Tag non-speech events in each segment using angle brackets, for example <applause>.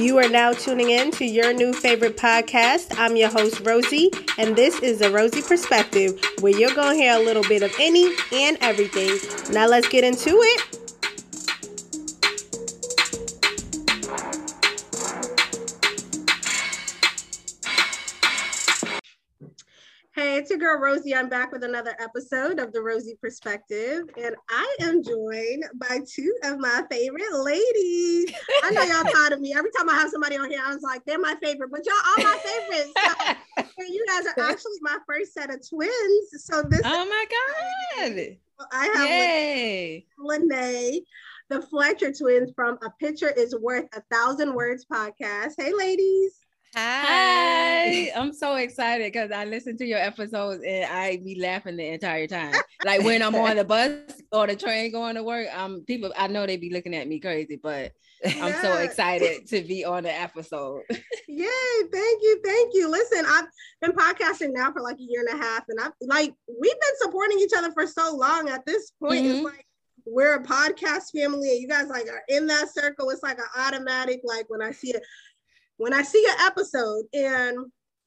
You are now tuning in to your new favorite podcast. I'm your host, Rosey, and this is the Rosey Perspective, where you're going to hear a little bit of any and everything. Now, let's get into it. Your girl Rosey. I'm back with another episode of the Rosey Perspective, and I am joined by two of my favorite ladies. I know y'all <laughs> proud of me. Every time I have somebody on here, I was like, they're my favorite, but y'all are my favorites. So, <laughs> you guys are actually my first set of twins. So this. Oh my god! I have Yay! Lynnee, the Fletcher Twinz from A Pitcher Is Worth a Thousand Words podcast. Hey, ladies. Hi! I'm so excited because I listen to your episodes and I be laughing the entire time. Like when I'm on the bus or the train going to work, um, people I know they be looking at me crazy, but <laughs> I'm so excited to be on the episode. <laughs> Yay, thank you, thank you. Listen, I've been podcasting now for like a year and a half, and I've like we've been supporting each other for so long. At this point, Mhm. it's like we're a podcast family, and you guys like are in that circle. It's like an automatic, like when I see it, when I see an episode, and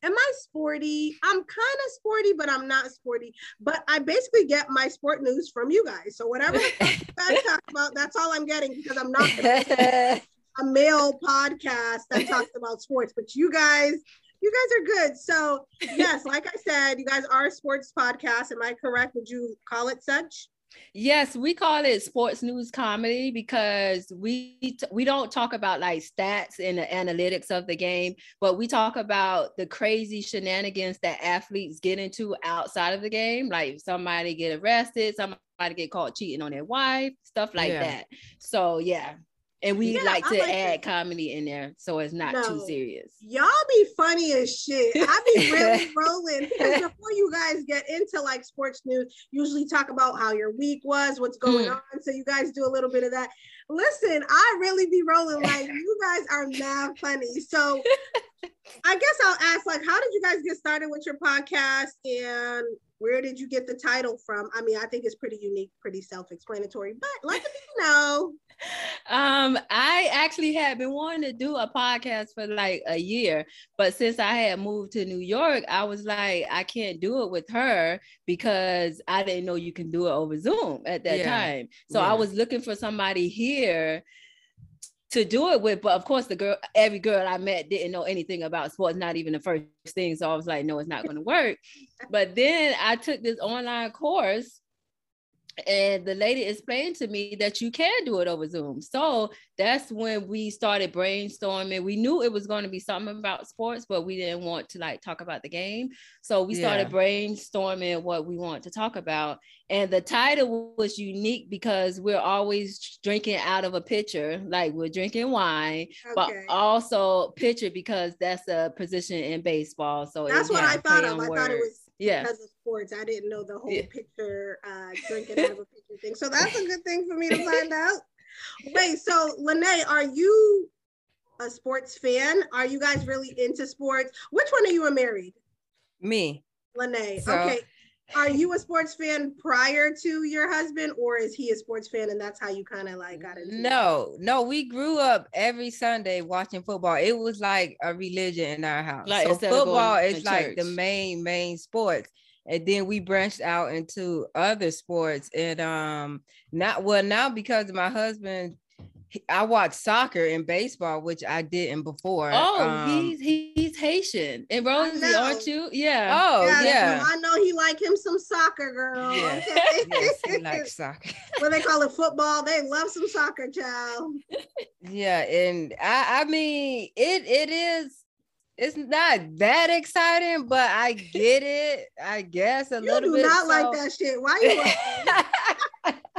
am I sporty? I'm kind of sporty, but I'm not sporty. But I basically get my sport news from you guys. So whatever you guys <laughs> talk about, that's all I'm getting because I'm not <laughs> a male podcast that talks about sports, but you guys, you guys are good. So yes, like I said, you guys are a sports podcast. Am I correct? Would you call it such? Yes, we call it sports news comedy because we t- we don't talk about like stats and the analytics of the game, but we talk about the crazy shenanigans that athletes get into outside of the game, like somebody get arrested, somebody get caught cheating on their wife, stuff like Yeah. that. So yeah, and we Yeah, like to like add comedy in there so it's not too serious. Y'all be funny as shit. I be really <laughs> rolling because before you guys get into like sports news, usually talk about how your week was, what's going Mm. on. So you guys do a little bit of that. Listen, I really be rolling like <laughs> you guys are mad funny. So I guess I'll ask like, how did you guys get started with your podcast and where did you get the title from? I mean, I think it's pretty unique, pretty self-explanatory, but let people know. Um, I actually had been wanting to do a podcast for like a year, but since I had moved to New York, I was like, I can't do it with her because I didn't know you can do it over Zoom at that Yeah. time. So Yeah. I was looking for somebody here to do it with, but of course, the girl, every girl I met didn't know anything about sports, not even the first thing. So I was like, no, it's not going to work. <laughs> But then I took this online course and the lady explained to me that you can do it over Zoom. So that's when we started brainstorming. We knew it was going to be something about sports, but we didn't want to like talk about the game. So we started brainstorming what we want to talk about. And the title was unique because we're always drinking out of a pitcher, like we're drinking wine, but also pitcher because that's a position in baseball. So That's it what has I thought of. on I thought it was yeah. because of sports. I didn't know the whole Yeah. picture, uh, drinking <laughs> out of a picture thing. So that's a good thing for me to <laughs> find out. Wait, so Lynnee, are you a sports fan? Are you guys really into sports? Which one of you are married? Me. Lynnee. So- okay. Are you a sports fan prior to your husband, or is he a sports fan and that's how you kind of like got into it? No, no, we grew up every Sunday watching football. It was like a religion in our house. Like, so instead of going football to is like the main main sports. And then we branched out into other sports. And um not well now because my husband he- I watch soccer and baseball, which I didn't before. Oh, Um, he's he's Haitian. And Rosey, aren't you? Yeah. oh Yes, yeah. I know he like him some soccer, girl. Yes, <laughs> Okay. yes, he likes soccer. <laughs> what they call it football. They love some soccer, child. <laughs> Yeah, and I I mean it it is it's not that exciting, but I get it. I guess a You little bit. You do bit. not like that shit. Why you? <laughs>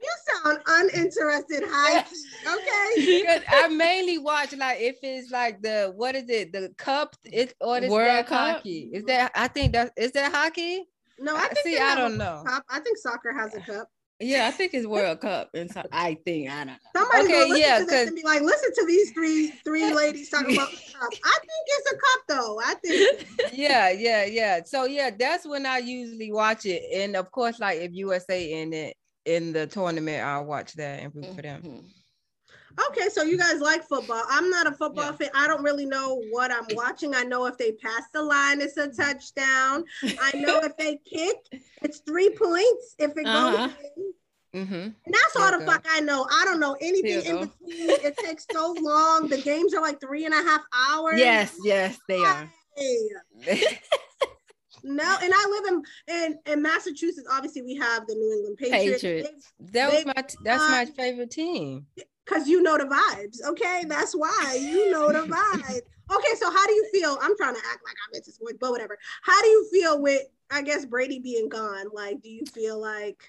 you sound uninterested. High. key, Okay. <laughs> I mainly watch like if it's like the what is it the cup it or is World that Cup? hockey? Is that I think that is that hockey? No, I I think see. I don't know. cup. I think soccer has a cup. Yeah, I think it's World Cup. And so I think I don't know. Somebody's Okay, listen yeah, to this and be like, listen to these three three ladies talking about the cup. I think it's a cup though. I think <laughs> yeah, yeah, yeah. So yeah, that's when I usually watch it, and of course, like if USA in it in the tournament, I'll watch that and root for them. Mm-hmm. Okay, so you guys like football. I'm not a football Yeah. fan. I don't really know what I'm watching. I know if they pass the line, it's a touchdown. I know if they kick, it's three points. If it Uh-huh. goes in. Mm-hmm. And that's all the fuck I know. I don't know anything in go. between. It takes so long. The games are like three and a half hours. Yes, yes, they are. No, and I live in, in in Massachusetts. Obviously, we have the New England Patriots. Patriots. that was my that's my favorite team. Because you know the vibes. Okay, that's why you know the vibes. Okay, so how do you feel? I'm trying to act like I'm into sports, but whatever. How do you feel with, I guess, Brady being gone? Like, do you feel like?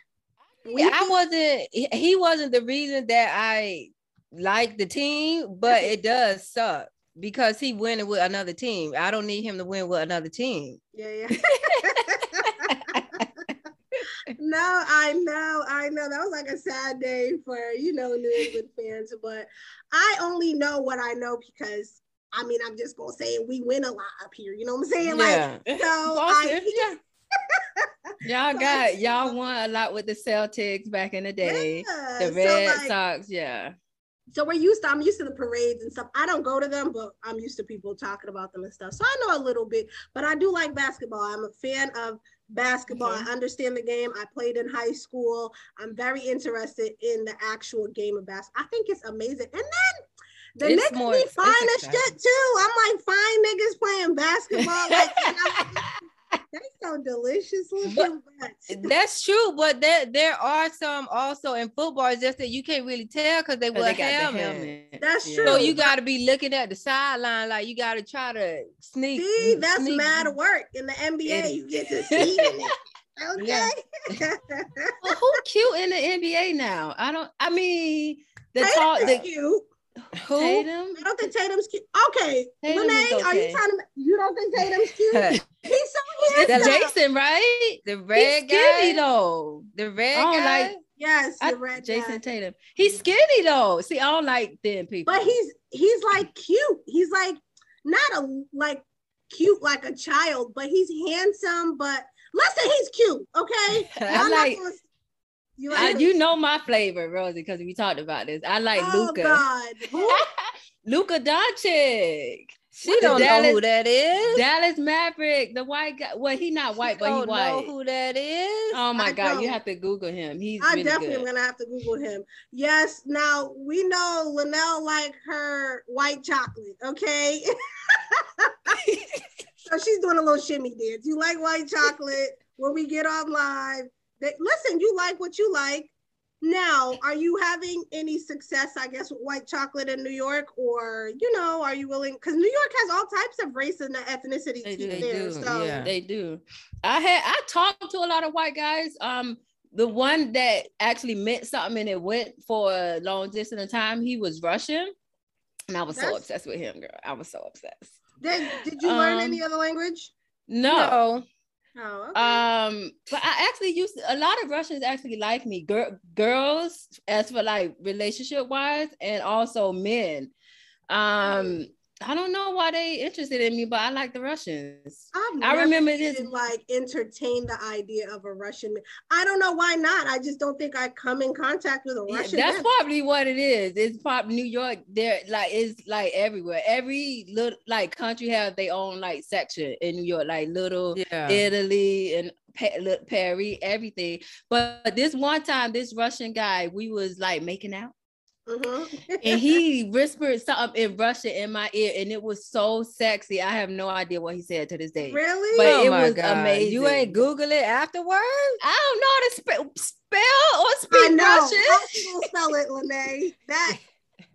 Yeah, I wasn't. he- He wasn't the reason that I like the team, but it does suck because he winning with another team. I don't need him to win with another team. Yeah, yeah. <laughs> <laughs> <laughs> no, I know, I know. That was like a sad day for you know New England <laughs> fans, but I only know what I know because I mean I'm just gonna say we win a lot up here. You know what I'm saying? Like, Yeah, so Boston, I, yeah. <laughs> Y'all got y'all won a lot with the Celtics back in the day. Yeah, The so, Red like, Sox, yeah. so we're used to i'm used to the parades and stuff i don't go to them but i'm used to people talking about them and stuff so i know a little bit but i do like basketball i'm a fan of basketball Okay. i understand the game i played in high school i'm very interested in the actual game of basketball i think it's amazing and then the It's niggas more- be fine as shit too. I'm like fine niggas playing basketball. Like <laughs> and I'm they so delicious looking. but- <laughs> that's true. But there there are some also in football. It's just that you can't really tell because they 'Cause wear they got helmets. helmet. That's Yeah. true. So you got to be looking at the sideline, like you got to try to sneak. See, that's sneak- mad work in the NBA. You get to see it. <laughs> Okay. Yeah. <laughs> Well, who cute in the NBA now? I don't. I mean, the Tatum tall, the cute. Who? Tatum. I don't think Tatum's cute. Okay, Tatum Lynnee, is are you trying to? You don't think Tatum's <laughs> cute? He's so It's handsome. Jason, right? The He's red skinny guy. though. The red I don't guy. like- Yes, I- the red Jason guy. Tatum. He's mm. skinny though. See, I don't like thin people. But he's he's like cute. He's like not a like cute like a child, but he's handsome. But listen, he's cute. Okay, <laughs> I I'm not like. gonna- you I, you know my flavor, Rosey, because we talked about this. I like oh Luka. God, <laughs> Who? Luka Doncic. She The don't know who that is. Dallas Maverick, the white guy. Well, he not white, She but he don't know white. who that is. Oh my I god, you don't. have to Google him. He's I really definitely good. am gonna have to Google him. Yes, now we know Lynnel like her white chocolate. Okay, <laughs> so she's doing a little shimmy dance. You like white chocolate? When we get on live, they, listen. You like what you like. Now, are you having any success? I guess with white chocolate in New York, or you know, are you willing? Because New York has all types of race and ethnicity They do, they there. do, So yeah. They do. I had I talked to a lot of white guys. Um, the one that actually meant something and it went for a long distance of time, he was Russian. And I was so obsessed with him, girl. I was so obsessed. did, did you learn Um, any other language? No. Oh, okay. Um, but I actually used a lot of Russians actually like me. Girl, girls, as for like relationship wise, and also men. Um, I don't know why they interested in me, but I like the Russians. I've I remember this- like entertain the idea of a Russian man. I don't know why not. I just don't think I come in contact with a Yeah, Russian that's man. probably what it is. It's probably New York. There, like, it's like everywhere. Every little like country have their own like section in New York, like little Yeah. Italy and Pa- look, Paris, everything. But this one time, this Russian guy, we was like making out, Mhm. and <laughs> he whispered something in Russian in my ear, and it was so sexy. I have no idea what he said to this day. really? But oh it my was God. amazing. You ain't Google it afterwards? I don't know how to spe- spell or speak I know. Russian. How people spell it, Lynnee? That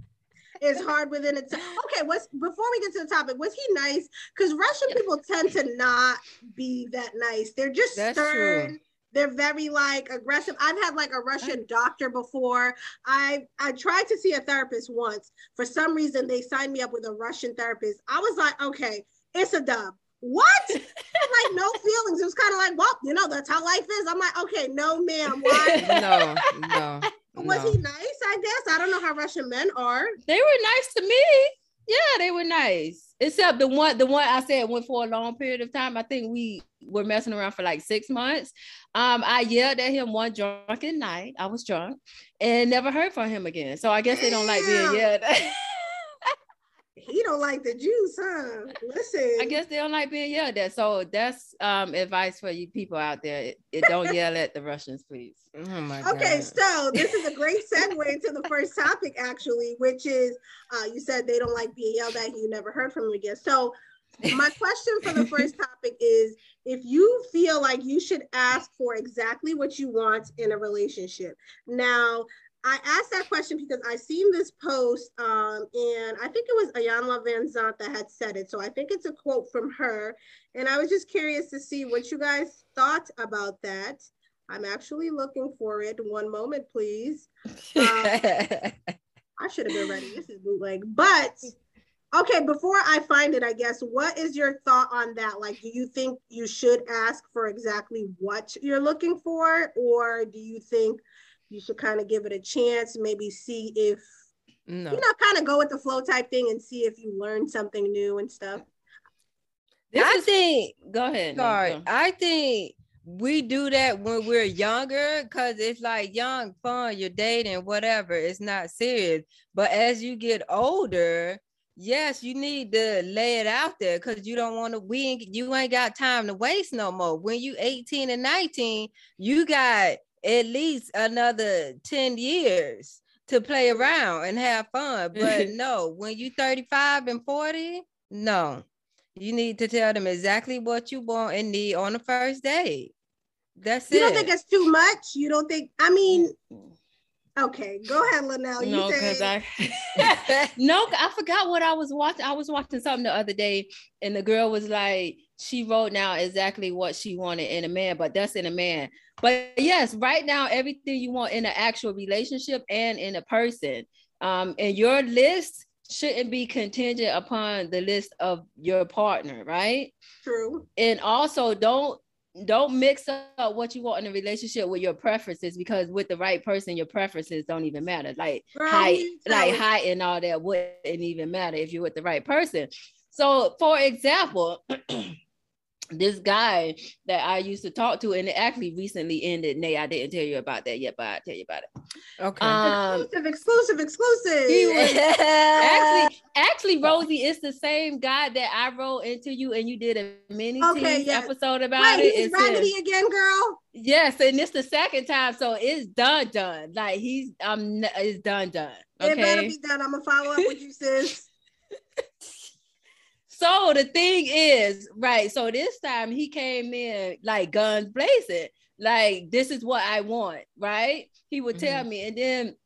<laughs> is hard within itself. Okay, what's before we get to the topic, was he nice? Because Russian people tend to not be that nice. They're just That's stern. true. They're very like aggressive. I've had like a Russian doctor before. I I tried to see a therapist once. For some reason, they signed me up with a Russian therapist. I was like, okay, it's a dub. What? <laughs> like no feelings. It was kind of like, well, you know, that's how life is. I'm like, okay, no, ma'am. Why? <laughs> No, no. <laughs> Was no. he nice? I guess I don't know how Russian men are. They were nice to me. Yeah, they were nice. Except the one, the one I said went for a long period of time. I think we were messing around for like six months. Um, I yelled at him one drunken night. I was drunk and never heard from him again. So I guess they don't like being yelled. <laughs> he don't like the juice, huh? Listen. I guess they don't like being yelled at. So that's um advice for you people out there. It, it don't <laughs> yell at the Russians, please. Oh my Okay, God. so this is a great segue into the first topic, actually, which is uh, you said they don't like being yelled at. You never heard from them again. So, my question for the first <laughs> topic is if you feel like you should ask for exactly what you want in a relationship. Now, I asked that question because I seen this post, um, and I think it was Iyanla Vanzant that had said it. So I think it's a quote from her, and I was just curious to see what you guys thought about that. I'm actually looking for it. One moment, please. <laughs> I should have been ready. This is bootleg. But okay, before I find it, I guess, what is your thought on that? Like, do you think you should ask for exactly what you're looking for? Or do you think you should kind of give it a chance, maybe see if, no. you know, kind of go with the flow type thing and see if you learn something new and stuff? This I is- think Go ahead. Nate, Sorry, go. I think we do that when we're younger because it's like young fun, you're dating, whatever. It's not serious. But as you get older, yes, you need to lay it out there because you don't want to. We ain't, you ain't got time to waste no more. When you 18 and 19, you got at least another 10 years to play around and have fun. <laughs> But no, when you 35 and 40, no. You need to tell them exactly what you want and need on the first date. That's You it. You don't think it's too much? You don't think, I mean, okay, go ahead, Lynnel. You no, because I <laughs> <laughs> no, I forgot what I was watching. I was watching something the other day, and the girl was like, she wrote now exactly what she wanted in a man, but that's in a man. But yes, right now, everything you want in an actual relationship and in a person. Um, and your list shouldn't be contingent upon the list of your partner, right? true. and also don't don't mix up what you want in a relationship with your preferences because with the right person your preferences don't even matter like Girl, height like height and all that wouldn't even matter if you're with the right person so for example <clears throat> this guy that I used to talk to, and it actually recently ended. Nay, I didn't tell you about that yet, but I'll tell you about it. Okay. Um, exclusive, exclusive, exclusive. he was <laughs> actually, actually, Rosey, it's the same guy that I wrote into you, and you did a mini Okay, yes. episode about Wait, it. he's It's him. raggedy again, girl. Yes, and it's the second time, so it's done, done. Like he's um, it's done, done. Okay? It better be done. I'm gonna follow up with you, sis. So the thing is, right? So this time he came in like guns blazing, like this is what I want, right? He would tell mm-hmm. me, and then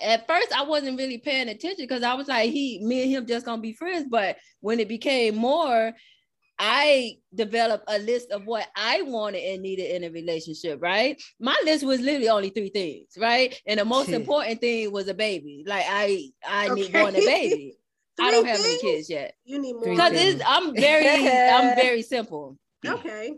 at first I wasn't really paying attention because I was like, he, me and him just gonna be friends. But when it became more, I developed a list of what I wanted and needed in a relationship, right? My list was literally only three things, right? And the most Shit. important thing was a baby. Like I, I need one a baby. <laughs> I don't have any kids yet You need more. Because I'm very I'm <laughs> very simple. Okay.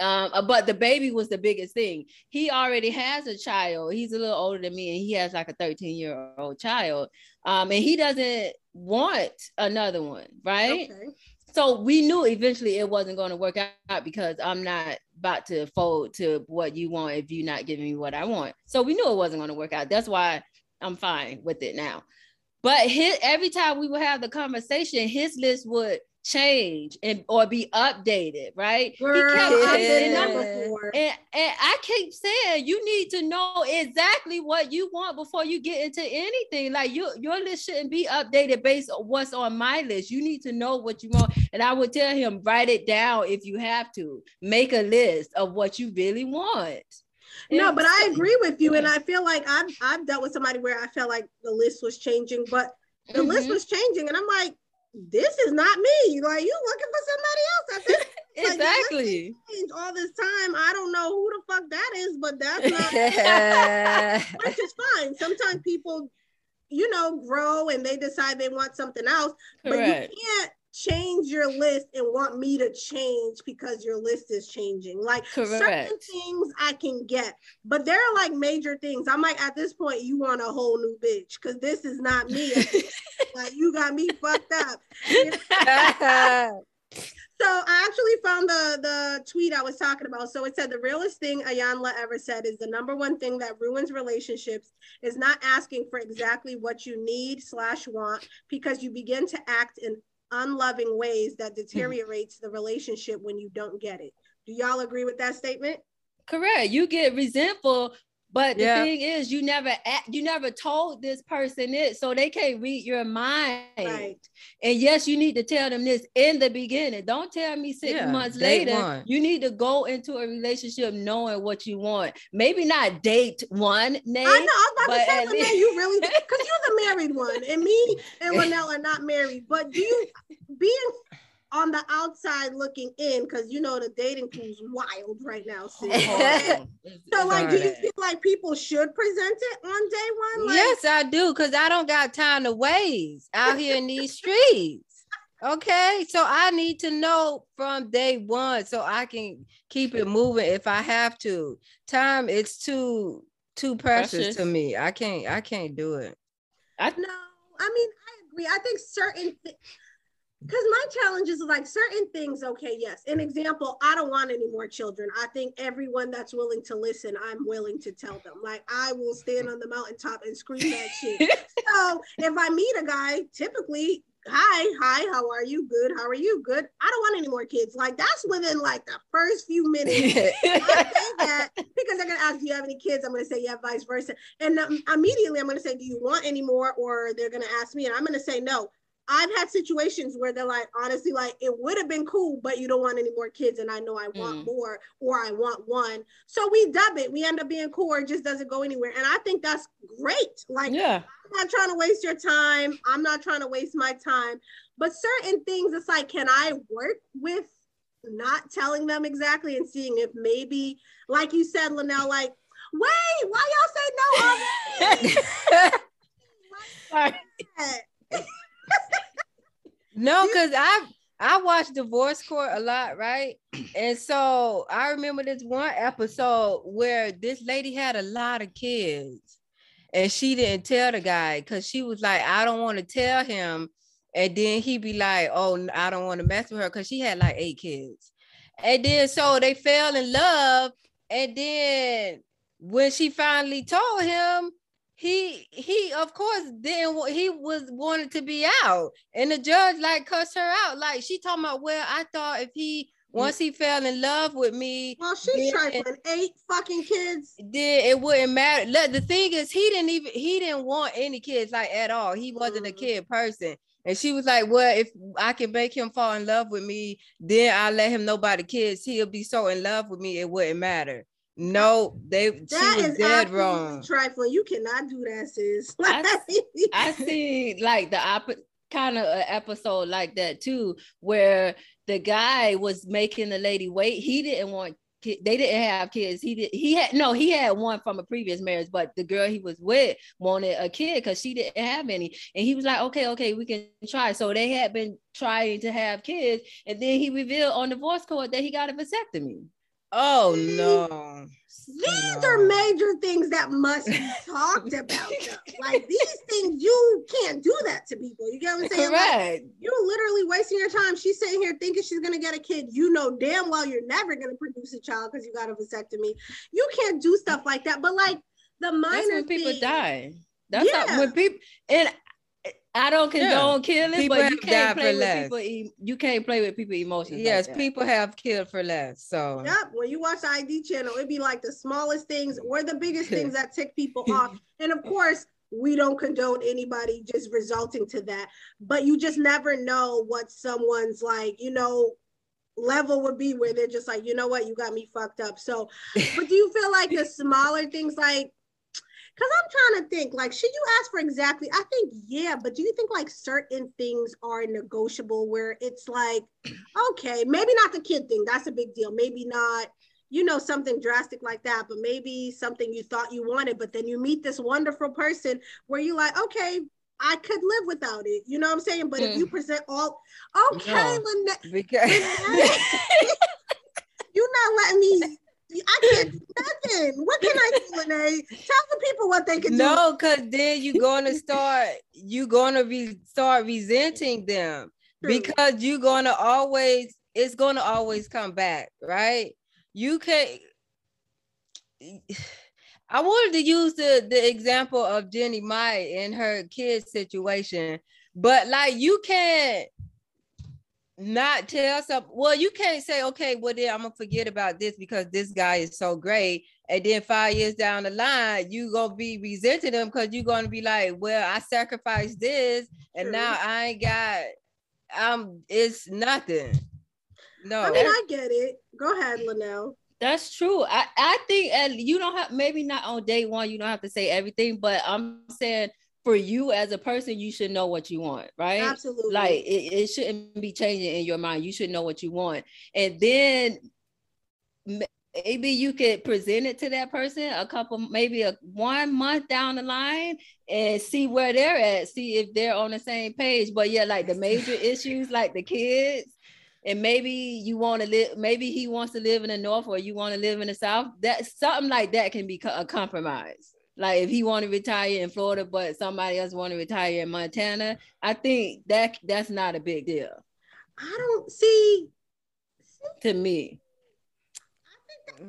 Um, uh, but the baby was the biggest thing. He already has a child. He's a little older than me, and he has like a 13 year old child. Um, and he doesn't want another one, right? Okay. So we knew eventually it wasn't going to work out because I'm not about to fold to what you want if you're not giving me what I want. So we knew it wasn't going to work out. That's why I'm fine with it now. But his, every time we would have the conversation, his list would change and or be updated, right? Girl, he kept been numbers. And, and I keep saying you need to know exactly what you want before you get into anything. Like you, your list shouldn't be updated based on what's on my list. You need to know what you want. And I would tell him, write it down if you have to. Make a list of what you really want. No, but I agree with you, and I feel like I've I've dealt with somebody where I felt like the list was changing, but the list Mhm. was changing, and I'm like, this is not me. Like you looking for somebody else this <laughs> like, exactly. change all this time. I don't know who the fuck that is, but that's not <laughs> which is fine. Sometimes people, you know, grow and they decide they want something else, but you can't change your list and want me to change because your list is changing. Like Correct. certain things I can get, but there are like major things. I'm like, at this point, you want a whole new bitch because this is not me. <laughs> like you got me fucked up. <laughs> So I actually found the the tweet I was talking about. So it said the realest thing Iyanla ever said is the number one thing that ruins relationships is not asking for exactly what you need slash want because you begin to act in unloving ways that hmm. deteriorates the relationship when you don't get it. Do y'all agree with that statement? Correct. You get resentful, but the thing is, you never you never told this person it, so they can't read your mind. Right. And yes, you need to tell them this in the beginning. Don't tell me six Yeah, months later. one. You need to go into a relationship knowing what you want. Maybe not date one, Nate. I know. I was about to say, least- you really <laughs> because you're the married one, and me and <laughs> Lynnel are not married. But do you being on the outside looking in, because you know the dating pool's wild right now. Oh, sis. <laughs> So, like, do you feel like people should present it on day one? Like, yes, I do, because I don't got time to waste out here in these streets. Okay, so I need to know from day one so I can keep it moving if I have to. Time it's too too precious, Precious. to me. I can't I can't do it. I, know. I mean, I agree. I think certain because my challenge is like certain things, okay, yes. An example, I don't want any more children. I think everyone that's willing to listen, I'm willing to tell them. Like I will stand on the mountaintop and scream that shit. <laughs> so if I meet a guy, typically, hi, hi, how are you? Good, how are you? Good. I don't want any more kids. Like that's within like the first few minutes. <laughs> I say that because they're gonna ask, "Do you have any kids?" I'm gonna say, "Yeah," vice versa, and um, immediately I'm gonna say, "Do you want any more?" Or they're gonna ask me, and I'm gonna say, "No." I've had situations where they're like, honestly, like it would have been cool, but you don't want any more kids, and I know I want Mm. more, or I want one. So we dub it. We end up being cool, or it just doesn't go anywhere. And I think that's great. Like yeah. I'm not trying to waste your time. I'm not trying to waste my time. But certain things, it's like, can I work with not telling them exactly and seeing if maybe, like you said, Lynnel, like, wait, why y'all say no? <laughs> Sorry. <laughs> No, because I I watch divorce court a lot, right? <clears throat> And so I remember this one episode where this lady had a lot of kids and she didn't tell the guy because she was like, I don't want to tell him. And then he'd be like, Oh, I don't want to mess with her because she had like eight kids. And then so they fell in love. And then when she finally told him, he he of course didn't he was wanted to be out. And the judge like cussed her out. Like she talking about well i thought if he once he fell in love with me well, she's trifling. Eight fucking kids. then it wouldn't matter. Look, the thing is he didn't even he didn't want any kids like at all. He wasn't a Mhm. kid person. And she was like well if i can make him fall in love with me then i'll let him know about the kids. He'll be so in love with me it wouldn't matter no they That she was is dead wrong trifling. You cannot do that, sis. <laughs> I I see like the opposite kind of an episode like that too, where the guy was making the lady wait. He didn't want they didn't have kids. He did he had no, he had one from a previous marriage, but the girl he was with wanted a kid because she didn't have any. And he was like, okay, okay, we can try. So they had been trying to have kids, and then he revealed on divorce court that he got a vasectomy. Oh no These No. are major things that must be <laughs> talked about. <laughs> Like these things, you can't do that to people. You get what I'm saying? Like, Correct. you're literally wasting your time. She's sitting here thinking she's gonna get a kid. You know damn well you're never gonna produce a child because you got a vasectomy. You can't do stuff like that. But like the minor That's when people thing- die. That's Yeah. how, when people and I don't condone killing, People but you can't play for with less. people. e- You can't play with people emotions. yes that. people have killed for less so Yep. When you watch the ID channel, it'd be like the smallest things or the biggest things that tick people <laughs> off. And of course, we don't condone anybody just resulting to that. But you just never know what someone's like, you know, level would be where they're just like, you know what, you got me fucked up. So, but do you feel like the smaller things like because I'm trying to think, like, should you ask for exactly? I think, yeah, but do you think like certain things are negotiable where it's like, <clears throat> okay, maybe not the kid thing, that's a big deal. Maybe not, you know, something drastic like that, but maybe something you thought you wanted, but then you meet this wonderful person where you're like, okay, I could live without it. You know what I'm saying? But Mm. if you present all okay, No. Lynette, because <laughs> you're not letting me. I can't do nothing. What can I do, Lynnee? Tell the people what they can do. no, because then you're gonna start You're gonna be start resenting them True. because you're gonna always it's gonna always come back, right? You can't I wanted to use the, the example of Jenny Mai and her kids situation, but like you can't not tell some well, you can't say, okay, well then I'm gonna forget about this because this guy is so great. And then five years down the line, you gonna be resenting them because you're gonna be like, well, I sacrificed this and True. now I ain't got um it's nothing. No, I mean, I get it. Go ahead, Lynnel. That's true. I, I think and you don't have maybe not on day one, you don't have to say everything, but I'm saying for you as a person, you should know what you want, right? Absolutely. Like it, it shouldn't be changing in your mind. You should know what you want. And then maybe you could present it to that person a couple, maybe a one month down the line and see where they're at, see if they're on the same page. But yeah, like the major <laughs> issues, like the kids, and maybe you want to live, maybe he wants to live in the north or you want to live in the south. That something like that can be a compromise. Like if he want to retire in Florida, but somebody else want to retire in Montana, I think that that's not a big deal I don't see. to me.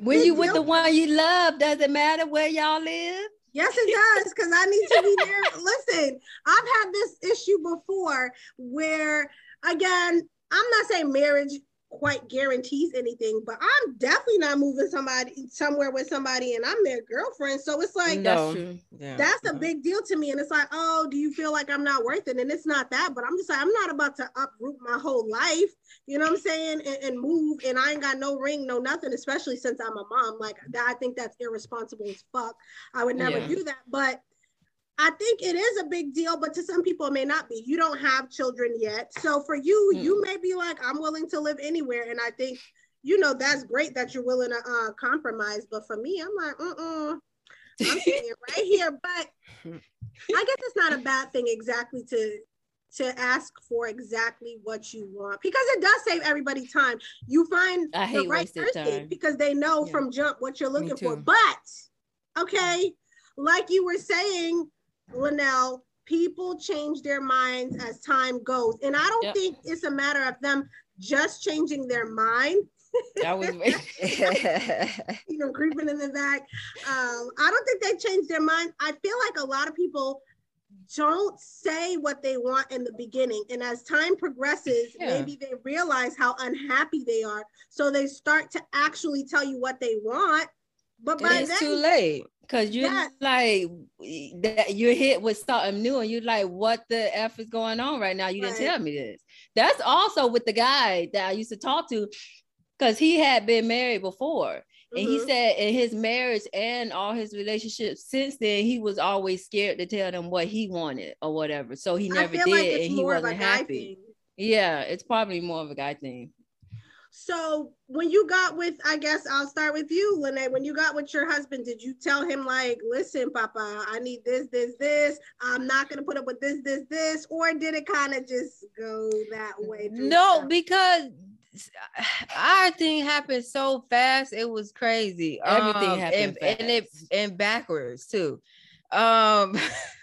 When you with deal. the one you love, does it matter where y'all live? Yes, it does, because I need to be there. <laughs> Listen, I've had this issue before where, again, I'm not saying marriage quite guarantees anything, but I'm definitely not moving somebody somewhere with somebody and I'm their girlfriend. So it's like No. That's true. yeah. that's a big deal to me. And it's like, oh, do you feel like I'm not worth it? And it's not that, but I'm just like, I'm not about to uproot my whole life, you know what I'm saying? And, and move. And I ain't got no ring, no nothing, especially since I'm a mom. Like I think that's irresponsible as fuck. I would never Yeah. do that. But I think it is a big deal, but to some people it may not be. You don't have children yet. So for you, you may be like, I'm willing to live anywhere. And I think, you know, that's great that you're willing to uh, compromise. But for me, I'm like, mm-mm. I'm staying <laughs> right here. But I guess it's not a bad thing exactly to to ask for exactly what you want because it does save everybody time. You find the right person time. because they know Yeah. from jump what you're looking for. But okay, like you were saying, Lynnel, people change their minds as time goes, and I don't Yep. think it's a matter of them just changing their mind <laughs> That was <laughs> <laughs> you know, creeping in the back. Um, I don't think they changed their mind. I feel like a lot of people don't say what they want in the beginning. And as time progresses, Yeah. maybe they realize how unhappy they are. So they start to actually tell you what they want. But by then, it's then, too late. Cause you're Yes. like that you're hit with something new and you're like, what the F is going on right now? You didn't tell me this. That's also with the guy that I used to talk to, because he had been married before. And he Mhm. said in his marriage and all his relationships since then, he was always scared to tell them what he wanted or whatever. So he never did like and he more of a wasn't happy. Yeah, it's probably more of a guy thing. So when you got with, I guess I'll start with you, Lynnee. When you got with your husband, did you tell him like, listen, Papa, I need this, this, this. I'm not gonna put up with this, this, this, or did it kind of just go that way? No, stuff? because <sighs> our thing happened so fast, it was crazy. Everything Um, happened and, and it fast. and backwards too. Um <laughs>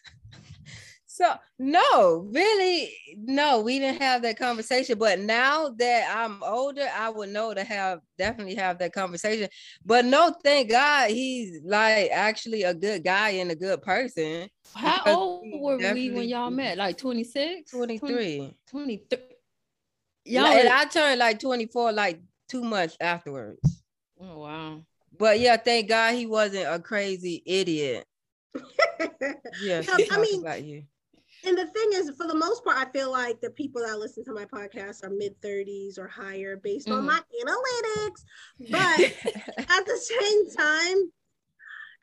so no, really, no, we didn't have that conversation. But now that I'm older, I would know to have definitely have that conversation. But no, thank God he's like actually a good guy and a good person. How old were we when y'all met? Like 26? 23. 23. Yeah, Y'all and I turned like 24 like two months afterwards. oh wow. But yeah, thank God he wasn't a crazy idiot. <laughs> <laughs> Yeah, I mean- about you. And the thing is, for the most part, I feel like the people that listen to my podcast are mid 30s or higher based on Mhm. my analytics. But <laughs> at the same time,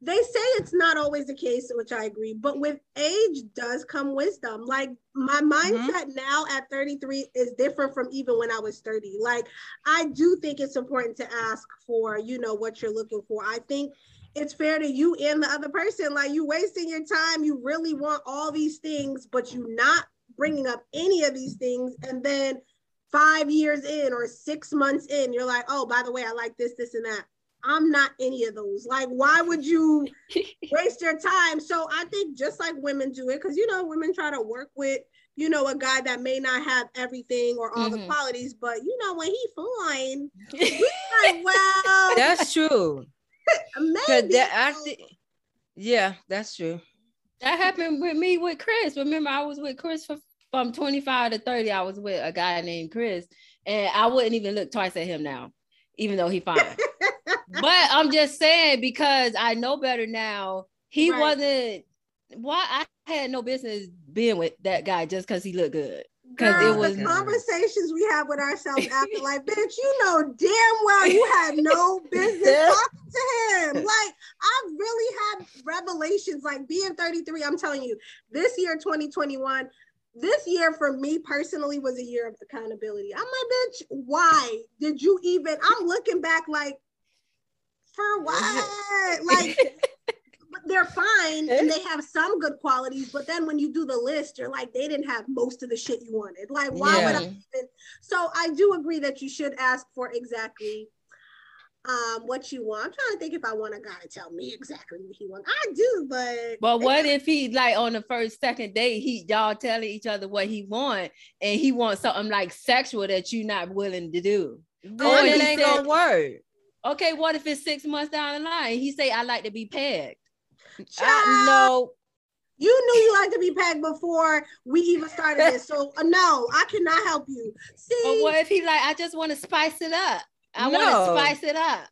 they say it's not always the case, which I agree. But with age does come wisdom. Like my mindset now at 33 is different from even when I was 30. Like I do think it's important to ask for, you know, what you're looking for. I think it's fair to you and the other person. Like you wasting your time. You really want all these things, but you not bringing up any of these things, and then five years in or six months in, you're like, oh, by the way, I like this, this, and that. I'm not any of those. Like, why would you <laughs> waste your time? So I think just like women do it, because you know, women try to work with, you know, a guy that may not have everything or all mm-hmm. the qualities, but you know, when he fine, <laughs> like, well, that's true. <laughs> maybe. That, I th- yeah, that's true. That happened with me with Chris. Remember, I was with Chris for from 25 to 30. I was with a guy named Chris, and I wouldn't even look twice at him now, even though he fine. <laughs> but I'm just saying because I know better now. He right. wasn't. Why I had no business being with that guy just because he looked good. Because it was the conversations we have with ourselves after, like, <laughs> bitch, you know damn well you had no business talking to him. <laughs> Like, I've really had revelations. Like being 33, I'm telling you, this year, 2021, this year for me personally was a year of accountability. I'm like, bitch, why did you even? I'm looking back like, for <laughs> what? Like, <laughs> they're fine and they eh? have some good qualities, but then when you do the list, you're like, they didn't have most of the shit you wanted. Like, why yeah. would I? Even? So I do agree that you should ask for exactly um what you want. I'm trying to think if I want a guy to tell me exactly what he wants. I do, but but what if he like on the first second date he y'all telling each other what he want and he wants something like sexual that you're not willing to do? Then it ain't said, gonna work. Okay, what if it's six months down the line? He say I like to be pegged. I, no. You knew you like to be pegged before we even started this. So uh, no, I cannot help you. See, but what if he like I just want to spice it up? I no. want to spice it up.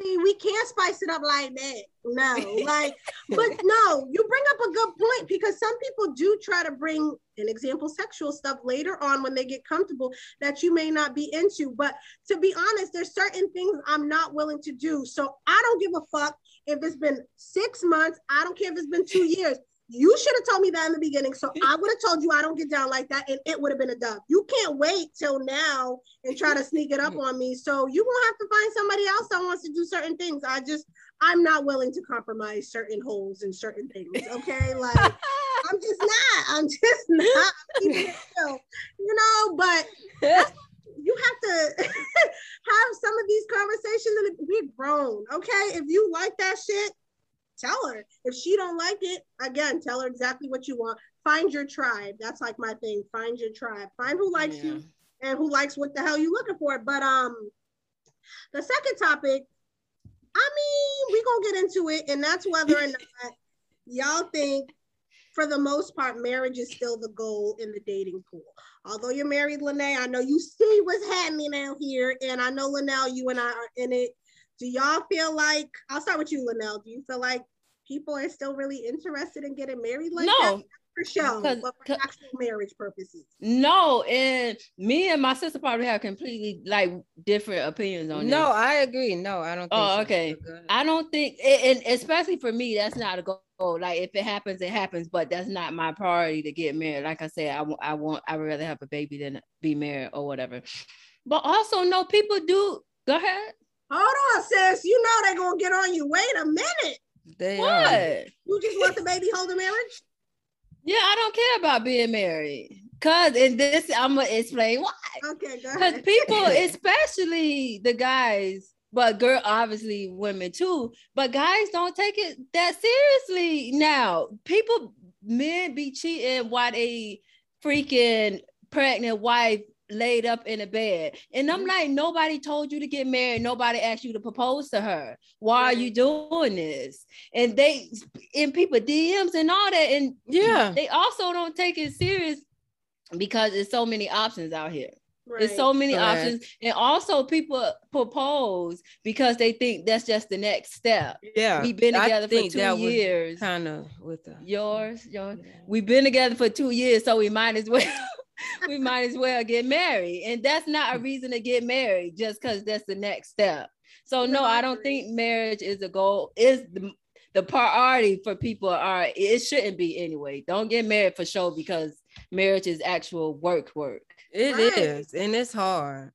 See, we can't spice it up like that. No, <laughs> like, but no, you bring up a good point because some people do try to bring an example sexual stuff later on when they get comfortable that you may not be into. But to be honest, there's certain things I'm not willing to do. So I don't give a fuck if it's been six months. I don't care if it's been two years. You should have told me that in the beginning. So I would have told you I don't get down like that and it would have been a dub. You can't wait till now and try to sneak it up on me. So you gonna have to find somebody else that wants to do certain things. I just I'm not willing to compromise certain holes and certain things. Okay. <laughs> Like I'm just not. I'm just not. you know, but you have to <laughs> have some of these conversations and be grown. Okay. If you like that shit, tell her. If she don't like it, again, tell her exactly what you want. Find your tribe. That's like my thing. Find your tribe. Find who likes yeah. you and who likes what the hell you looking for. But um, the second topic, I mean, we gonna get into it, and that's whether or <laughs> not y'all think, for the most part, marriage is still the goal in the dating pool. Although you're married, Lynnee, I know you see what's happening out here, and I know Lynnel, you and I are in it. Do y'all feel like I'll start with you, Lynnel? Do you feel like people are still really interested in getting married like no. that? For show, but for actual marriage purposes. No, and me and my sister probably have completely like different opinions on no, this. I agree. No, I don't. oh, so. okay. I don't think, and especially for me, that's not a goal. Like if it happens, it happens. But that's not my priority to get married. Like I said, I, I want. I would rather have a baby than be married or whatever. But also, no, people do. Go ahead. Hold on, sis. You know they're gonna get on you. Wait a minute. They what? Are. You just want the baby holding marriage? Yeah, I don't care about being married. Cause in this, I'm gonna explain why. Okay, go Because people, <laughs> especially the guys, but girl, obviously women too, but guys don't take it that seriously now. People, men be cheating while they freaking pregnant wife laid up in a bed. And I'm mm-hmm. like, nobody told you to get married. Nobody asked you to propose to her. Why are you doing this? And they in people DMs and all that. And yeah, they also don't take it serious because there's so many options out here. Right. There's so many options. And also people propose because they think that's just the next step. Yeah. We've been together for two years. Kind of with the yours, yours. Yeah. We've been together for two years, so we might as well <laughs> <laughs> we might as well get married. And that's not a reason to get married just because that's the next step. So no, I don't think marriage is a goal, is the the priority for people are it shouldn't be anyway. Don't get married for show because marriage is actual work work. It right. is, and it's hard.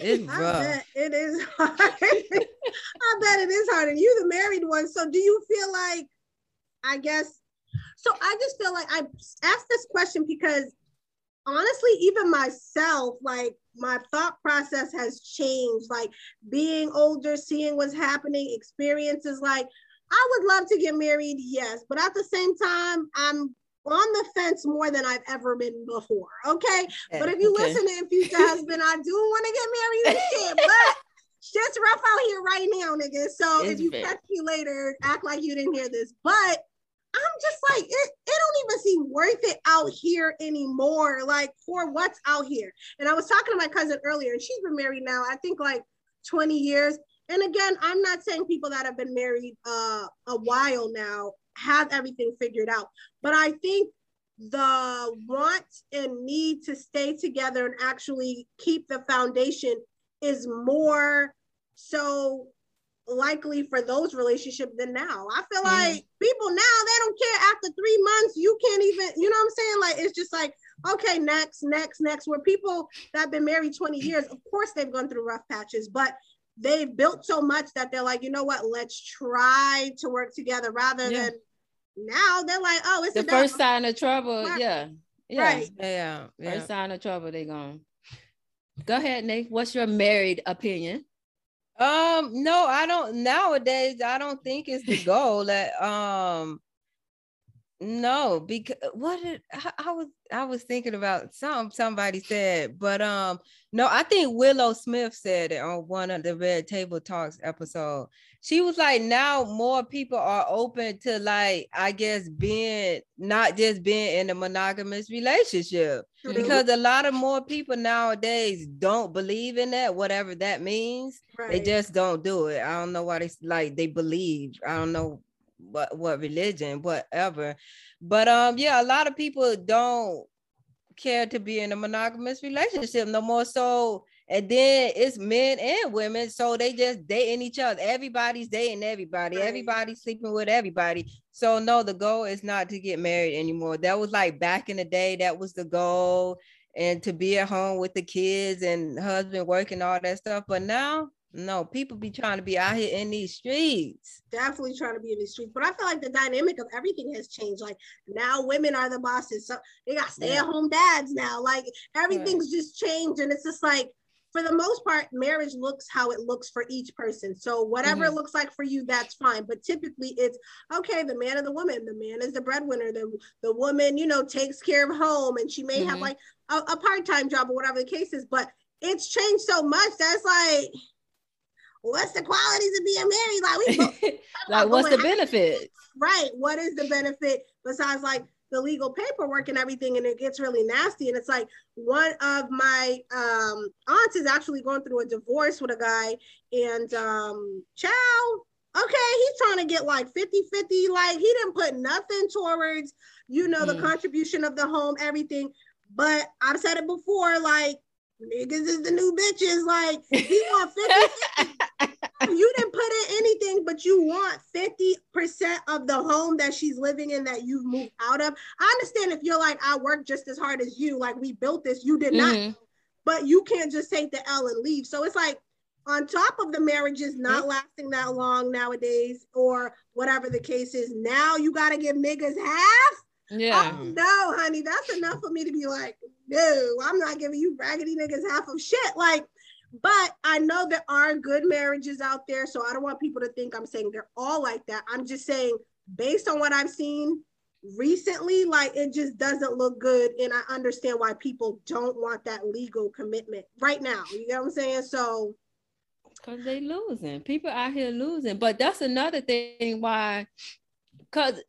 It's I rough. bet it is hard. <laughs> I bet it is hard. And you the married one. So do you feel like I guess so I just feel like I asked this question because honestly, even myself, like my thought process has changed. Like being older, seeing what's happening, experiences like I would love to get married, yes, but at the same time, I'm on the fence more than I've ever been before. Okay. Eh, but if you Okay. listen to future <laughs> husband, I do want to get married shit, <laughs> but shit's rough out here right now, nigga. So It's if you catch me later, act like you didn't hear this. But I'm just like, it, it don't even seem worth it out here anymore. Like for what's out here. And I was talking to my cousin earlier, and she's been married now, I think like 20 years. And again, I'm not saying people that have been married uh, a while now have everything figured out, but I think the want and need to stay together and actually keep the foundation is more so likely for those relationships than now. I feel Mhm. like people now they don't care after three months. You can't even, you know what I'm saying? Like it's just like, okay, next, next, next. Where people that have been married 20 years, of course they've gone through rough patches, but they've built so much that they're like, you know what, let's try to work together rather Yeah. than now they're like, oh, it's The first done. sign of trouble, Right. yeah. Yeah. Right. Yeah, yeah. First sign of trouble, they gone. Go ahead, Nate. What's your married opinion? Um, no, I don't nowadays I don't think it's the goal that um no, because what did I, I was I was thinking about some somebody said, but um no, I think Willow Smith said it on one of the Red Table Talks episode. She was like, now more people are open to like, I guess being not just being in a monogamous relationship True. because a lot of more people nowadays don't believe in that, whatever that means they just don't do it. I don't know why they like they believe. I don't know what what religion, whatever. But um, yeah, a lot of people don't care to be in a monogamous relationship no more. So and then it's men and women, so they just dating each other. Everybody's dating everybody. Right. Everybody's sleeping with everybody. So no, the goal is not to get married anymore. That was like back in the day. That was the goal, and to be at home with the kids and husband working all that stuff. But now, no, people be trying to be out here in these streets. definitely trying to be in these streets. But I feel like the dynamic of everything has changed. Like now women are the bosses. So they got stay-at-home dads now. Like everything's just changed. And it's just like for the most part, marriage looks how it looks for each person. So whatever it looks like for you, that's fine. But typically it's okay, the man and the woman. The man is the breadwinner. The the woman, you know, takes care of home and she may have Mhm. like a, a part-time job or whatever the case is. But it's changed so much that's like what's the qualities of being married? Like we both <laughs> like, what's the benefit? <laughs> right what is the benefit besides like the legal paperwork and everything and it gets really nasty and it's like one of my um aunts is actually going through a divorce with a guy and um child okay he's trying to get like 50 50 like he didn't put nothing towards you know the Mm. contribution of the home everything but i've said it before like niggas is the new bitches like he want 50 <laughs> you didn't put in anything, but you want 50% of the home that she's living in that you've moved out of. I understand if you're like, I work just as hard as you, like we built this, you did not, Mhm. but you can't just take the L and leave. So it's like, on top of the marriages not lasting that long nowadays, or whatever the case is, now you got to give niggas half. Yeah. Oh, no, honey, that's enough for me to be like, no, I'm not giving you raggedy niggas half of shit. Like, but I know there are good marriages out there, so I don't want people to think I'm saying they're all like that. I'm just saying, based on what I've seen recently, like it just doesn't look good, and I understand why people don't want that legal commitment right now. You get what I'm saying? So, Cause they losing. People out here losing. But that's another thing why cause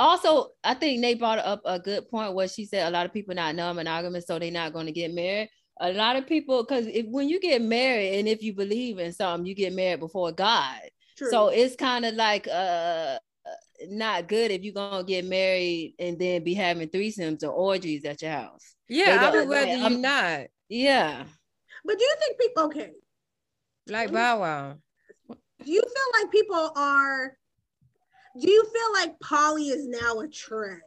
also I think Nate brought up a good point where she said a lot of people not non-monogamous, so they're not going to get married. A lot of people, because if when you get married and if you believe in something, you get married before God. true. So it's kind of like uh not good if you're gonna get married and then be having threesomes or orgies at your house. Yeah, I would rather you I'm, not. Yeah. but do you think people? Okay, Like Bow Wow. do you feel like people are do you feel like poly is now a trend?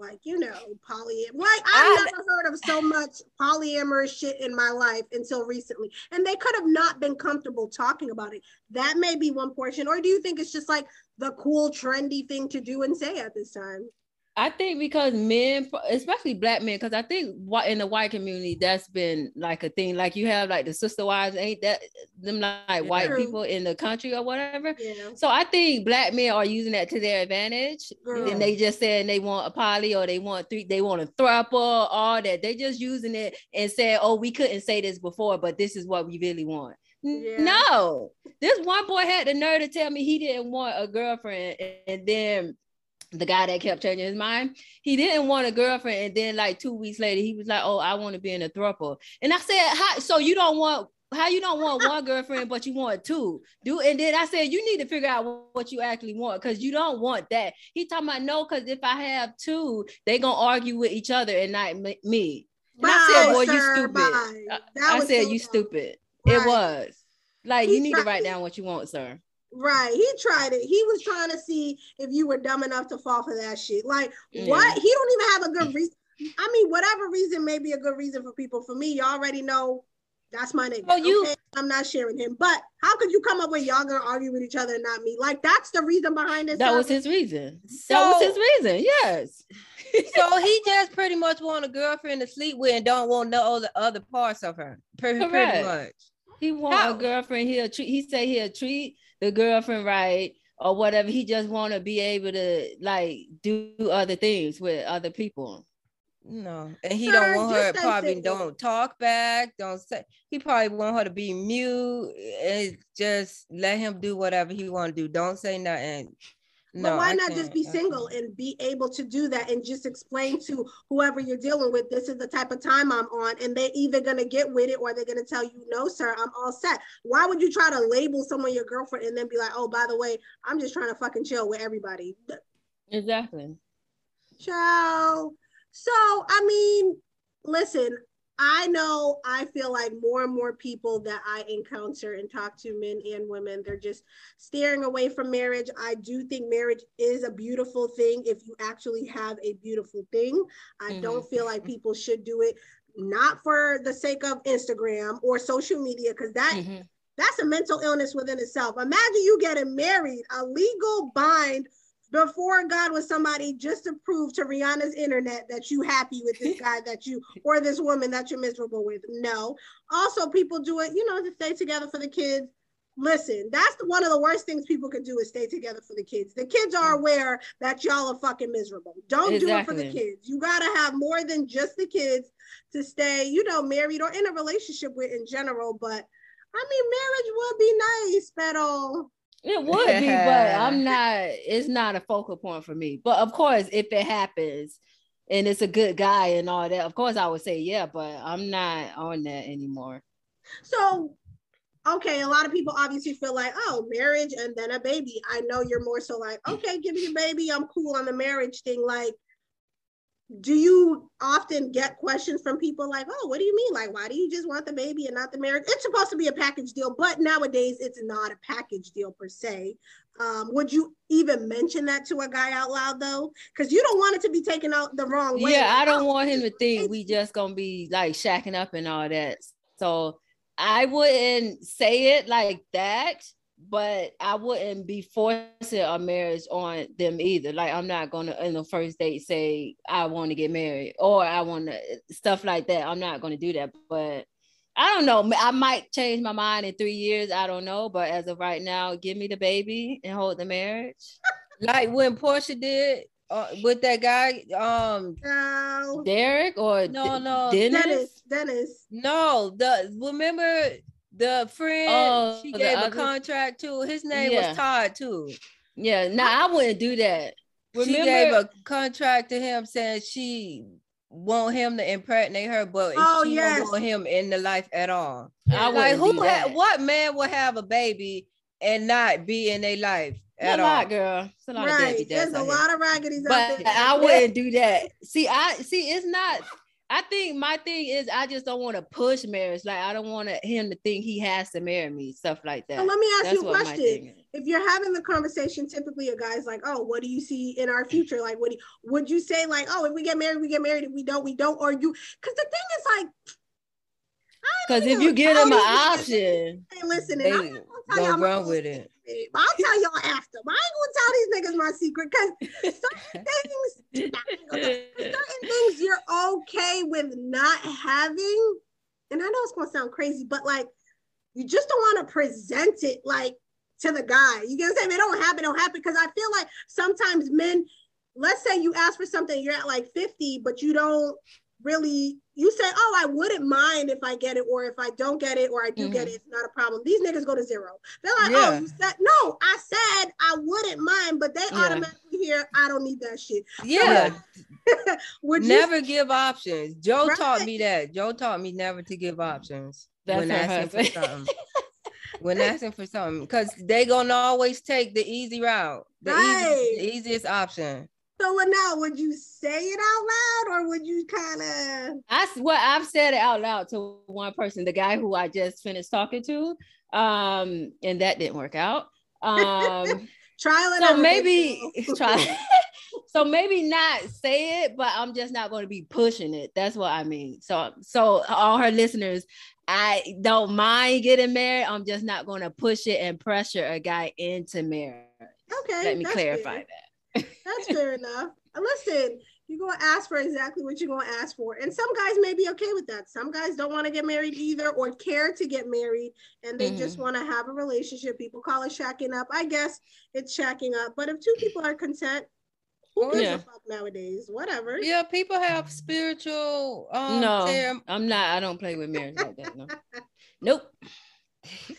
Like, you know, poly like I've never heard of so much polyamorous shit in my life until recently. And they could have not been comfortable talking about it. That may be one portion. Or do you think it's just like the cool, trendy thing to do and say at this time? I think because men, especially black men, because I think what in the white community that's been like a thing. Like you have like the sister wives, ain't that them like white True. people in the country or whatever. Yeah. So I think black men are using that to their advantage, Girl. and they just saying they want a poly or they want three, they want a throuple, all that. They just using it and say, oh, we couldn't say this before, but this is what we really want. Yeah. No, this one boy had the nerve to tell me he didn't want a girlfriend, and then the guy that kept changing his mind, he didn't want a girlfriend. And then like two weeks later, he was like, Oh, I want to be in a throuple. And I said, How so you don't want how you don't want one girlfriend, but you want two? Do and then I said you need to figure out what you actually want because you don't want that. He talking about no, because if I have two, they gonna argue with each other and not me. And bye, I said, boy, sir, you stupid. I, I said, you stupid. Right. It was like he you need to write down what you want, sir. Right. He tried it. He was trying to see if you were dumb enough to fall for that shit. Like, yeah. what? He don't even have a good <laughs> reason. I mean, whatever reason may be a good reason for people. For me, you already know that's my nigga. Oh, you okay? I'm not sharing him. But how could you come up with y'all gonna argue with each other and not me? Like that's the reason behind this. That was his reason. So, that was his reason. Yes. <laughs> so he just pretty much want a girlfriend to sleep with and don't want no other other parts of her. Pretty, pretty much. He want how? a girlfriend. He'll treat. He say he'll treat the girlfriend right or whatever. He just want to be able to like do other things with other people. No, and he don't want her probably don't talk back, don't say. He probably want her to be mute and just let him do whatever he want to do. Don't say nothing. No, but why I not just be single and be able to do that and just explain to whoever you're dealing with, this is the type of time I'm on, and they're either gonna get with it or they're gonna tell you, no, sir, I'm all set. Why would you try to label someone your girlfriend and then be like, oh, by the way, I'm just trying to fucking chill with everybody? Exactly. Ciao. So I mean, listen, I know I feel like more and more people that I encounter and talk to, men and women, they're just steering away from marriage. I do think marriage is a beautiful thing if you actually have a beautiful thing. I mm-hmm. don't feel like people should do it not for the sake of Instagram or social media, because that mm-hmm. that's a mental illness within itself. Imagine you getting married, a legal bind before God was somebody just to prove to Rihanna's internet that you happy with this <laughs> guy that you or this woman that you're miserable with. No. Also, people do it, you know, to stay together for the kids. Listen, that's the, one of the worst things people can do is stay together for the kids. The kids are mm. aware that y'all are fucking miserable. Don't exactly. do it for the kids. You gotta have more than just the kids to stay, you know, married or in a relationship with in general. But I mean, marriage would be nice, pero it <laughs> would be, but I'm not. It's not a focal point for me. But of course, if it happens and it's a good guy and all that, of course I would say yeah. But I'm not on that anymore. So, okay, a lot of people obviously feel like, oh, marriage and then a baby. I know you're more so like, okay, give me a baby. I'm cool on the marriage thing. Like, do you often get questions from people like, oh, what do you mean? Like, why do you just want the baby and not the marriage? It's supposed to be a package deal, but nowadays it's not a package deal per se. Um, would you even mention that to a guy out loud though? Because you don't want it to be taken out the wrong way. Yeah, I don't want him to think we just gonna be like shacking up and all that. So I wouldn't say it like that but I wouldn't be forcing a marriage on them either. Like I'm not gonna in the first date say I want to get married or I want to stuff like that. I'm not gonna do that. But I don't know. I might change my mind in three years. I don't know. But as of right now, give me the baby and hold the marriage. <laughs> like when Portia did uh, with that guy, um, no. Derek or no, no, Dennis. Dennis. Dennis. No, the remember the friend oh, she gave a contract to, his name yeah. was Todd too. Yeah, now I wouldn't do that. Remember, she gave a contract to him saying she want him to impregnate her, but oh, she yes. don't want him in the life at all. I like who ha- what man will have a baby and not be in their life at a all? lot, girl. It's a lot right. of baby There's a lot of raggedies but out there. I wouldn't do that. See, I see it's not I think my thing is I just don't want to push marriage. Like I don't want him to think he has to marry me, stuff like that. So let me ask That's you a question. If you're having the conversation, typically a guy's like, "Oh, what do you see in our future? Like, what do you, would you say? Like, oh, if we get married, we get married. If we don't, we don't. Or you? Because the thing is, like, because if you give them an option, hey, listen, they go run with it. I'll tell y'all after. But I ain't gonna tell these niggas my secret because certain <laughs> things, certain things you're okay with not having. And I know it's gonna sound crazy, but like you just don't want to present it like to the guy. You get what I'm saying? It don't happen, it don't happen. Because I feel like sometimes men, let's say you ask for something, you're at like 50, but you don't really you say, oh, I wouldn't mind if I get it, or if I don't get it, or I do mm-hmm. get it, it's not a problem. These niggas go to zero. They're like, oh, yeah. oh, you said no, I said I wouldn't mind, but they yeah. automatically hear, I don't need that shit. Yeah. So, <laughs> would never you- give options. Joe right. taught me that. Joe taught me never to give options That's when asking for something. when asking for something, because they gonna always take the easy route, the, right. easy, the easiest option. So now, would you say it out loud, or would you kind of? I well, I've said it out loud to one person, the guy who I just finished talking to, um, and that didn't work out. Um, <laughs> Trial and so maybe <laughs> try. <laughs> so maybe not say it, but I'm just not going to be pushing it. That's what I mean. So, so all her listeners, I don't mind getting married. I'm just not going to push it and pressure a guy into marriage. Okay, let me clarify fair. that. That's fair enough. Listen, you're gonna ask for exactly what you're gonna ask for. And some guys may be okay with that. Some guys don't want to get married either or care to get married and they mm-hmm. just want to have a relationship. People call it shacking up. I guess it's shacking up. But if two people are content, who gives yeah. a fuck nowadays? Whatever. Yeah, people have spiritual um no, I'm not I don't play with marriage like that. No. <laughs> nope.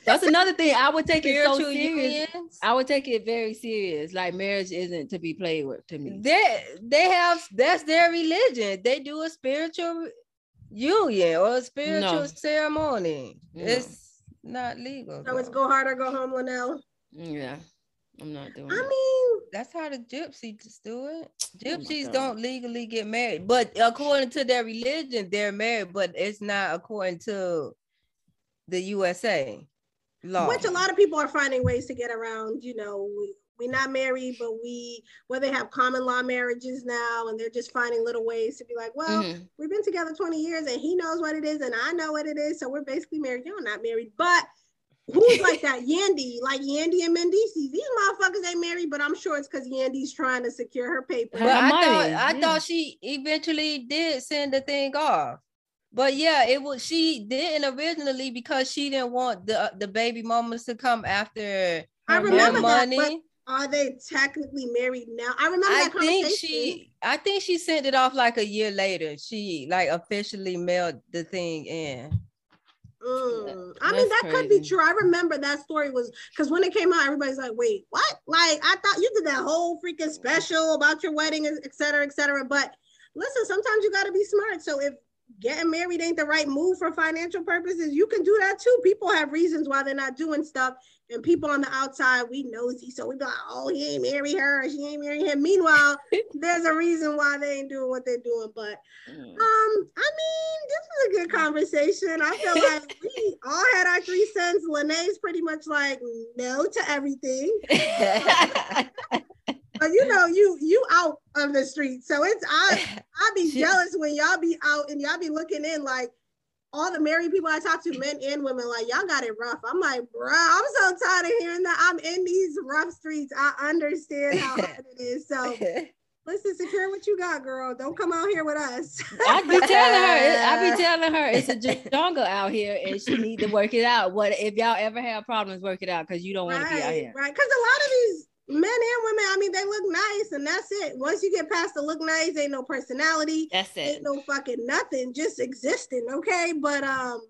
That's another thing. I would take it so serious. Unions. I would take it very serious. Like marriage isn't to be played with to me. They they have that's their religion. They do a spiritual union or a spiritual no. ceremony. No. It's not legal. So though. it's go hard or go home, Lynnel. Yeah. I'm not doing I it. mean, that's how the gypsies do it. Oh gypsies oh don't legally get married, but according to their religion, they're married, but it's not according to the USA law. Which a lot of people are finding ways to get around. You know, we, we're not married, but we well, they have common law marriages now, and they're just finding little ways to be like, well, mm-hmm. we've been together 20 years, and he knows what it is, and I know what it is, so we're basically married. You're not married, but who's <laughs> like that? Yandy, like Yandy and Mendeecees. These motherfuckers ain't married, but I'm sure it's because Yandy's trying to secure her paper. But I thought I yeah. thought she eventually did send the thing off. But yeah, it was she didn't originally because she didn't want the the baby mamas to come after I remember money. That, are they technically married now? I remember I think she I think she sent it off like a year later. She like officially mailed the thing in. Mm. I mean, that crazy. could be true. I remember that story was because when it came out, everybody's like, wait, what? Like, I thought you did that whole freaking special about your wedding, et cetera, et cetera. But listen, sometimes you got to be smart. So if getting married ain't the right move for financial purposes, you can do that too. People have reasons why they're not doing stuff, and people on the outside, we nosy, so we be like, oh, he ain't marry her, she ain't marry him. Meanwhile, <laughs> there's a reason why they ain't doing what they're doing. But mm. um, I mean, this was a good conversation. I feel <laughs> like we all had our three cents. Lynnee's pretty much like no to everything. <laughs> But you know, you you out of the street. So it's I <laughs> I be jealous when y'all be out and y'all be looking in like all the married people I talk to, men and women, like y'all got it rough. I'm like, bro, I'm so tired of hearing that. I'm in these rough streets. I understand how <laughs> hard it is. So <laughs> listen, secure what you got, girl. Don't come out here with us. I be telling her, I be telling her it's a jungle out here and she need to work it out. What if y'all ever have problems, work it out because you don't want right, to be out here. Right. Because a lot of these men and women, I mean, they look nice and that's it. Once you get past the look nice, ain't no personality. That's it. Ain't no fucking nothing, just existing. Okay. But um,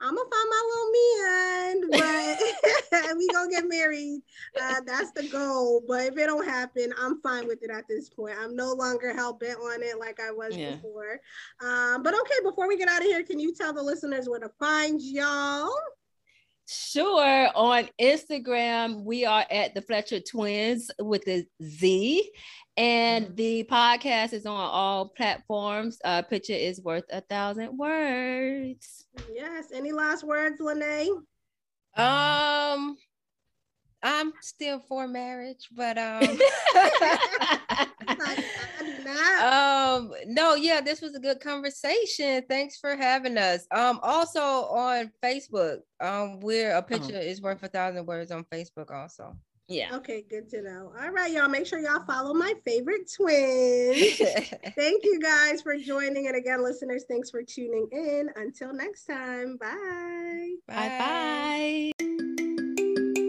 I'm gonna find my little man, <laughs> but <laughs> we gonna get married. Uh, that's the goal. But if it don't happen, I'm fine with it at this point. I'm no longer hell bent on it like I was yeah. before. Um, but okay, before we get out of here, can you tell the listeners where to find y'all? Sure. On Instagram, we are at the Fletcher Twinz with the Z. And mm-hmm. the podcast is on all platforms. A Pitcher is worth a thousand words. Yes. Any last words, Lynnee? Um, I'm still for marriage, but um, <laughs> um, no, yeah, this was a good conversation. Thanks for having us. Um, also on Facebook, um, we're a Pitcher oh. is worth a thousand words on Facebook, also. Yeah. Okay, good to know. All right, y'all. Make sure y'all follow my favorite twins. <laughs> Thank you guys for joining. And again, listeners, thanks for tuning in. Until next time. Bye. Bye bye.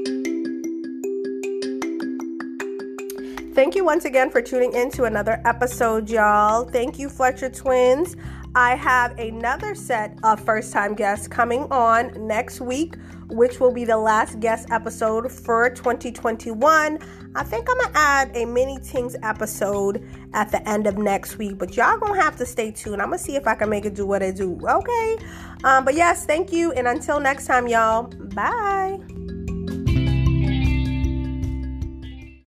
Thank you once again for tuning in to another episode, y'all. Thank you, Fletcher Twinz. I have another set of first time guests coming on next week, which will be the last guest episode for 2021. I think I'm gonna add a mini Tings episode at the end of next week, but y'all gonna have to stay tuned. I'm gonna see if I can make it do what I do. Okay. Um, but yes, thank you. And until next time, y'all, bye.